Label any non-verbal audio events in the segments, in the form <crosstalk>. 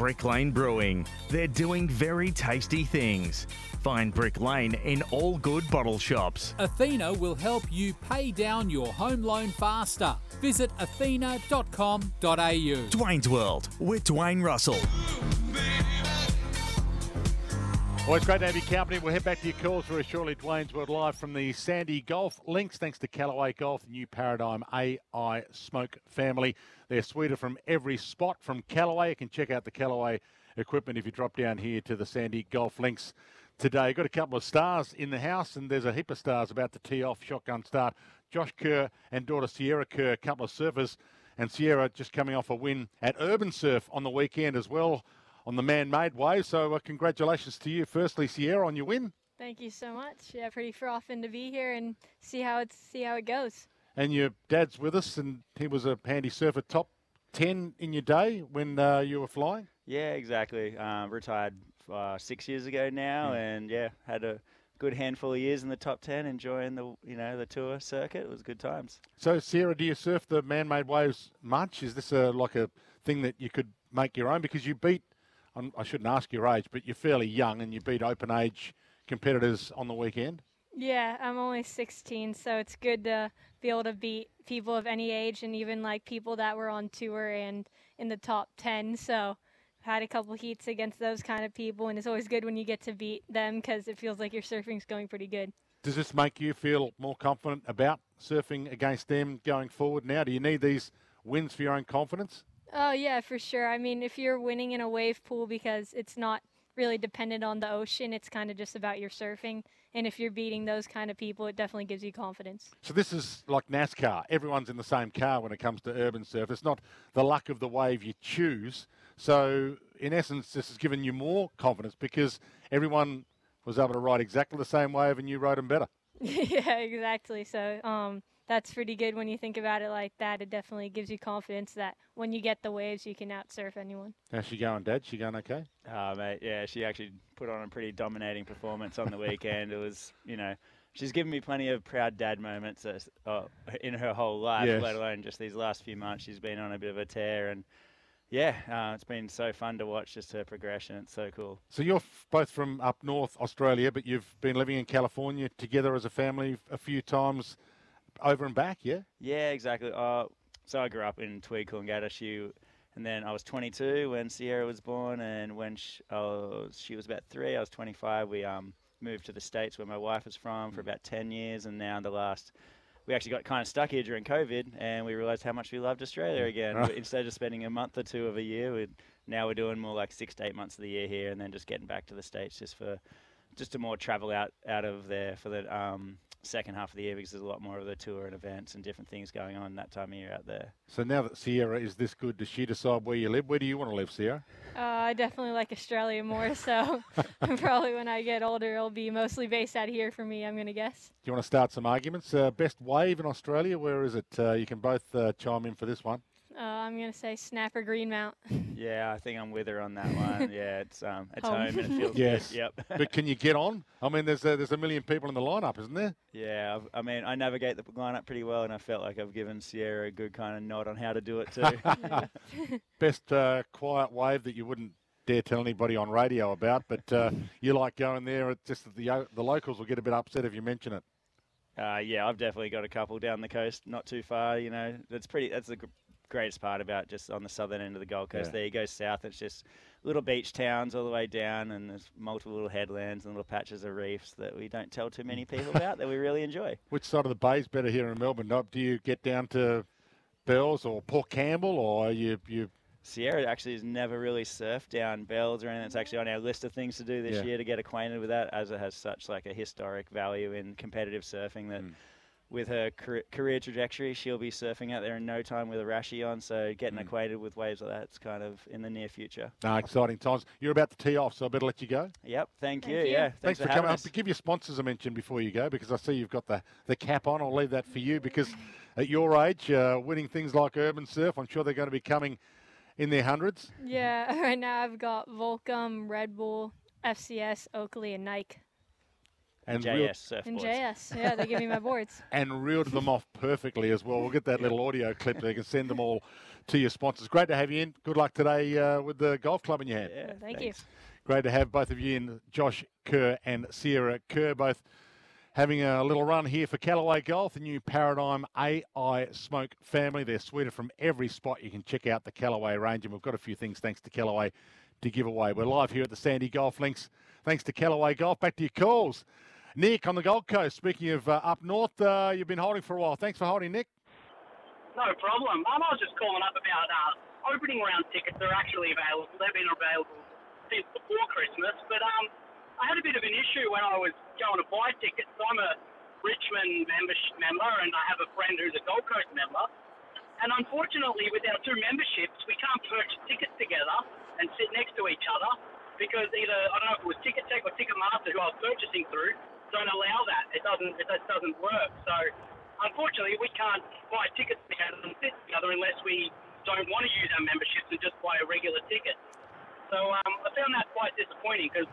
Brick Lane Brewing. They're doing very tasty things. Find Brick Lane in all good bottle shops. Athena will help you pay down your home loan faster. Visit athena.com.au. Dwayne's World with Dwayne Russell. Well, it's great to have your company. We'll head back to your calls very shortly. Dwayne's World Live from the Sandy Golf Links. Thanks to Callaway Golf, the new Paradigm AI Smoke family. They're sweeter from every spot from Callaway. You can check out the Callaway equipment if you drop down here to the Sandy Golf Links today. Got a couple of stars in the house, and there's a heap of stars about to tee off shotgun start. Josh Kerr and daughter Sierra Kerr, a couple of surfers, and Sierra just coming off a win at Urban Surf on the weekend as well on the man-made wave. So uh, congratulations to you, firstly, Sierra, on your win. Thank you so much. Yeah, pretty frothing to be here and see how it's see how it goes. And your dad's with us, and he was a handy surfer, top ten in your day when uh, you were flying. Yeah, exactly. Um, retired uh, six years ago now, and yeah, had a good handful of years in the top ten, enjoying the you know the tour circuit. It was good times. So, Sierra, do you surf the man-made waves much? Is this a like a thing that you could make your own? Because you beat I'm, I should not ask your age, but you're fairly young and you beat open age competitors on the weekend. Yeah, I'm only 16, so it's good to be able to beat people of any age and even like people that were on tour and in the top 10. So I've had a couple heats against those kind of people, and it's always good when you get to beat them because it feels like your surfing's going pretty good. Does this make you feel more confident about surfing against them going forward now? Do you need these wins for your own confidence? Oh yeah, for sure. I mean, if you're winning in a wave pool because it's not really dependent on the ocean, it's kind of just about your surfing. And if you're beating those kind of people, it definitely gives you confidence. So this is like NASCAR. Everyone's in the same car when it comes to urban surf. It's not the luck of the wave you choose. So in essence, this has given you more confidence because everyone was able to ride exactly the same wave and you rode them better. <laughs> yeah, exactly. So um, that's pretty good when you think about it like that. It definitely gives you confidence that when you get the waves, you can outsurf anyone. How's she going, Dad? She going okay? Oh, mate, yeah, she actually put on a pretty dominating performance on the weekend. it was, you know, she's given me plenty of proud dad moments uh, uh, in her whole life, yes. let alone just these last few months. She's been on a bit of a tear and. Yeah, uh, it's been so fun to watch just her progression. It's so cool. So you're f- both from up north Australia, but you've been living in California together as a family a few times over and back, yeah? Yeah, exactly. Uh, so I grew up in Tweed, Coolangatta, and then I was 22 when Sierra was born, and when she, was, she was about three, I was 25. We um, moved to the States where my wife is from for about 10 years, and now in the last we actually got kind of stuck here during COVID, and we realised how much we loved Australia again. Instead of spending a month or two of a year, we now we're doing more like six to eight months of the year here, and then just getting back to the states just for just to more travel out out of there for the um, second half of the year because there's a lot more of the tour and events and different things going on that time of year out there. So now that Sierra is this good, does she decide where you live? Where do you want to live, Sierra? Uh, I definitely like Australia more, so <laughs> <laughs> probably when I get older, it'll be mostly based out here for me, I'm going to guess. Do you want to start some arguments? Uh, best wave in Australia, where is it? Uh, you can both uh, chime in for this one. Uh, I'm gonna say Snapper Greenmount. <laughs> yeah, I think I'm with her on that one. <laughs> Yeah, it's um, it's home, home and it feels <laughs> yes. good. Yep. but can you get on? I mean, there's a, there's a million people in the lineup, isn't there? Yeah, I've, i mean, I navigate the lineup pretty well, and I felt like I've given Sierra a good kind of nod on how to do it too. Best uh, quiet wave that you wouldn't dare tell anybody on radio about, but uh, you like going there. It's just that the the locals will get a bit upset if you mention it. Uh, yeah, I've definitely got a couple down the coast, not too far. You know, that's pretty. That's the greatest part about just on the southern end of the Gold Coast. Yeah. There you go south, it's just little beach towns all the way down, and there's multiple little headlands and little patches of reefs that we don't tell too many people about that we really enjoy. <laughs> Which side of the bay is better here in Melbourne? Do you get down to Bells or Port Campbell, or you you Sierra actually has never really surfed down Bells or anything. It's actually on our list of things to do this yeah. year to get acquainted with that, as it has such like a historic value in competitive surfing that. Mm with her career trajectory, she'll be surfing out there in no time with a rashi on. So getting mm. acquainted with waves like that's kind of in the near future. Ah, exciting times. You're about to tee off, so I better let you go. Yep, thank, thank you. you. Yeah, thanks, thanks for, for coming. Us. I'll give your sponsors a mention before you go because I see you've got the, the cap on. I'll leave that for you because at your age, uh, winning things like Urban Surf, I'm sure they're going to be coming in their hundreds. Yeah, <laughs> right now I've got Volcom, Red Bull, FCS, Oakley, and Nike. And JS surfboards. And JS, yeah, they give me my boards. <laughs> and reeled them off perfectly as well. We'll get that little audio clip so you can send them all to your sponsors. Great to have you in. Good luck today uh, with the golf club in your hand. Yeah, Thank thanks. you. Great to have both of you in, Josh Kerr and Sierra Kerr, both having a little run here for Callaway Golf, the new Paradigm AI Smoke family. They're sweeter from every spot. You can check out the Callaway range, and we've got a few things thanks to Callaway to give away. We're live here at the Sandy Golf Links. Thanks to Callaway Golf. Back to your calls. Nick on the Gold Coast. Speaking of uh, up north, uh, you've been holding for a while. Thanks for holding, Nick. No problem. Um, I was just calling up about uh, opening round tickets. They're actually available. They've been available since before Christmas. But um, I had a bit of an issue when I was going to buy tickets. So I'm a Richmond membership member, and I have a friend who's a Gold Coast member. And unfortunately, with our two memberships, we can't purchase tickets together and sit next to each other because either I don't know if it was Ticketek or Ticketmaster who I was purchasing through don't allow that. It doesn't. It just doesn't work. So unfortunately, we can't buy tickets together and sit together unless we don't want to use our memberships and just buy a regular ticket. So um, I found that quite disappointing because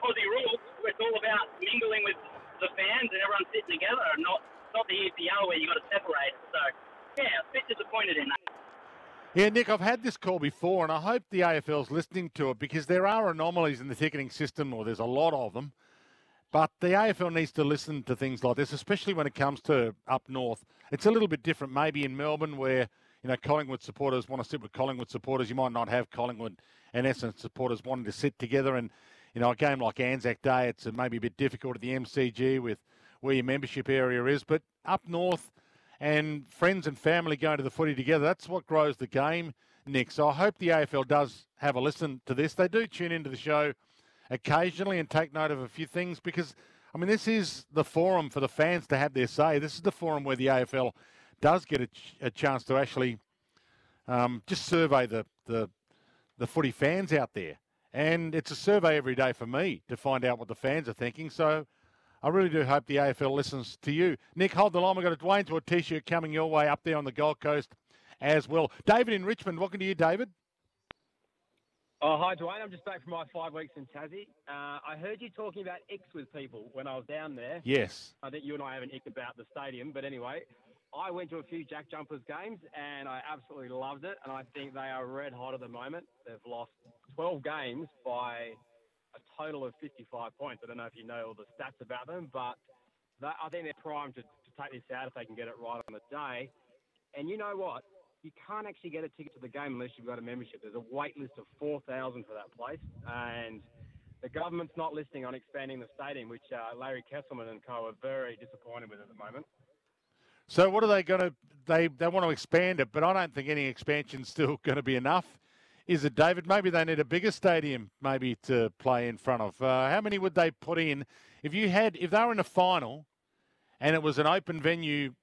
Aussie rules, it's all about mingling with the fans and everyone sitting together, and not not the EPL where you got to separate. So yeah, a bit disappointed in that. Yeah, Nick, I've had this call before, and I hope the AFL's listening to it because there are anomalies in the ticketing system, or there's a lot of them. But the AFL needs to listen to things like this, especially when it comes to up north. It's a little bit different, maybe in Melbourne, where you know Collingwood supporters want to sit with Collingwood supporters. You might not have Collingwood and Essendon supporters wanting to sit together, and you know a game like Anzac Day, it's uh, maybe a bit difficult at the MCG with where your membership area is. But up north, and friends and family going to the footy together, that's what grows the game, Nick. So I hope the AFL does have a listen to this. They do tune into the show occasionally and take note of a few things because, I mean, this is the forum for the fans to have their say. This is the forum where the AFL does get a, ch- a chance to actually um, just survey the, the, the footy fans out there. And it's a survey every day for me to find out what the fans are thinking. So I really do hope the AFL listens to you. Nick, hold the line. We've got a Dwayne to a t shirt coming your way up there on the Gold Coast as well. David in Richmond, welcome to you, David. Oh, hi, Dwayne. I'm just back from my five weeks in Tassie. Uh, I heard you talking about icks with people when I was down there. Yes. I think you and I have an ick about the stadium, but anyway, I went to a few Jack Jumpers games and I absolutely loved it. And I think they are red hot at the moment. They've lost 12 games by a total of 55 points. I don't know if you know all the stats about them, but I think they're primed to, to take this out if they can get it right on the day. And you know what? You can't actually get a ticket to the game unless you've got a membership. There's a wait list of 4,000 for that place. And the government's not listening on expanding the stadium, which uh, Larry Kestelman and co are very disappointed with at the moment. So what are they going to? They they want to expand it, but I don't think any expansion's still <laughs> going to be enough. Is it, David? Maybe they need a bigger stadium, maybe to play in front of. Uh, how many would they put in if you had if they were in a final, and it was an open venue?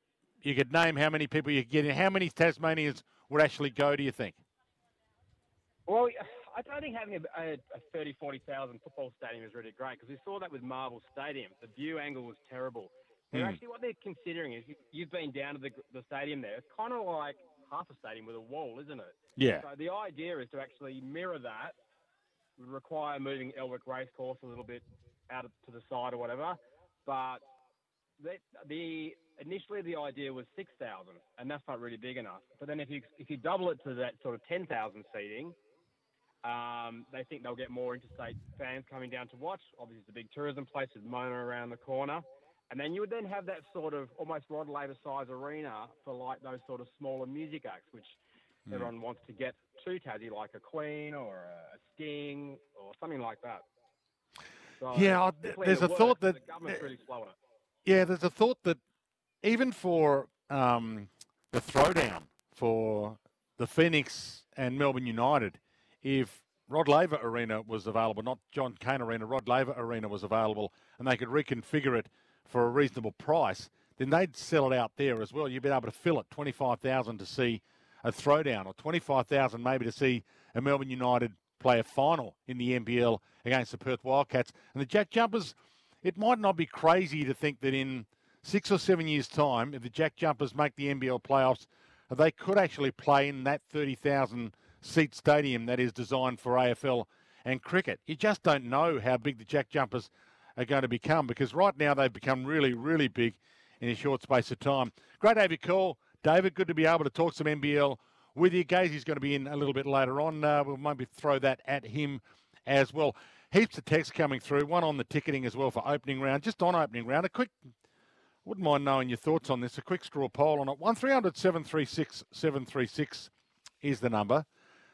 You could name how many people you could get in. How many Tasmanians would actually go? Do you think? Well, I don't think having a, a, a 30, 40,000 football stadium is really great because we saw that with Marvel Stadium. The view angle was terrible. They're Hmm. actually what they're considering is you, you've been down to the, the stadium there. It's kind of like half a stadium with a wall, isn't it? Yeah. So the idea is to actually mirror that, would require moving Elwick Racecourse a little bit out to the side or whatever. But the, the initially the idea was six thousand, and that's not really big enough. But then if you if you double it to that sort of ten thousand seating, um, they think they'll get more interstate fans coming down to watch. Obviously, it's a big tourism place with Mona around the corner. And then you would then have that sort of almost Rod Laver size arena for like those sort of smaller music acts, which Hmm. everyone wants to get to Tassie, like a Queen or a Sting or something like that. So Yeah, there's a works, thought that- the government's really slow on it. Yeah, there's a thought that even for um, the throwdown for the Phoenix and Melbourne United, if Rod Laver Arena was available, not John Cain Arena, Rod Laver Arena was available, and they could reconfigure it for a reasonable price, then they'd sell it out there as well. You'd be able to fill it, 25,000 to see a throwdown, or 25,000 maybe to see a Melbourne United play a final in the NBL against the Perth Wildcats. And the Jack Jumpers, it might not be crazy to think that in six or seven years' time, if the Jack Jumpers make the NBL playoffs, they could actually play in that 30,000 seat stadium that is designed for AFL and cricket. You just don't know how big the Jack Jumpers are going to become because right now they've become really, really big in a short space of time. Great to have call. David, good to be able to talk some NBL with you. Gazy's going to be in a little bit later on. Uh, we'll maybe throw that at him as well. Heaps of texts coming through. One on the ticketing as well for opening round. Just on opening round, a quick. Wouldn't mind knowing your thoughts on this. A quick straw poll on it. One 736 736 is the number.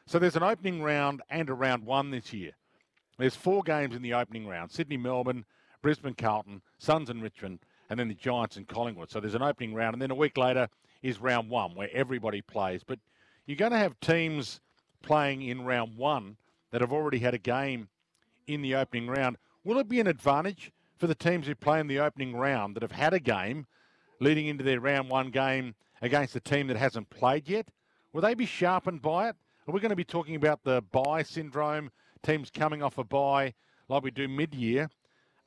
So there's an opening round and a round one this year. There's four games in the opening round Sydney, Melbourne, Brisbane, Carlton, Suns and Richmond, and then the Giants and Collingwood. So there's an opening round, and then a week later is round one where everybody plays. But you're going to have teams playing in round one that have already had a game in the opening round. Will it be an advantage for the teams who play in the opening round that have had a game leading into their round one game against a team that hasn't played yet? Will they be sharpened by it? Are we going to be talking about the bye syndrome, teams coming off a bye like we do mid year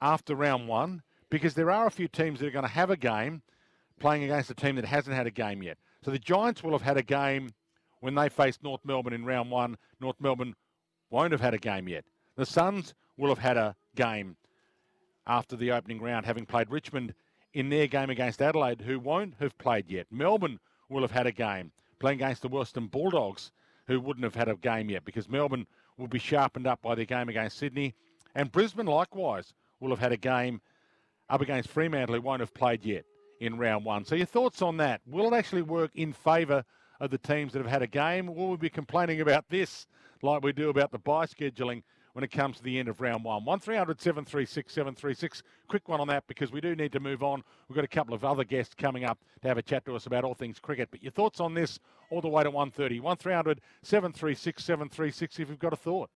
after round one? Because there are a few teams that are going to have a game playing against a team that hasn't had a game yet. So the Giants will have had a game when they faced North Melbourne in round one. North Melbourne won't have had a game yet. The Suns will have had a game after the opening round, having played Richmond in their game against Adelaide, who won't have played yet. Melbourne will have had a game playing against the Western Bulldogs, who wouldn't have had a game yet because Melbourne will be sharpened up by their game against Sydney. And Brisbane, likewise, will have had a game up against Fremantle, who won't have played yet in round one. So, your thoughts on that? Will it actually work in favour of the teams that have had a game? Will we be complaining about this like we do about the bye scheduling when it comes to the end of round one. 1300 736 736. Quick one on that because we do need to move on. We've got a couple of other guests coming up to have a chat to us about all things cricket. But your thoughts on this all the way to 130. 1300 736 736 if you've got a thought.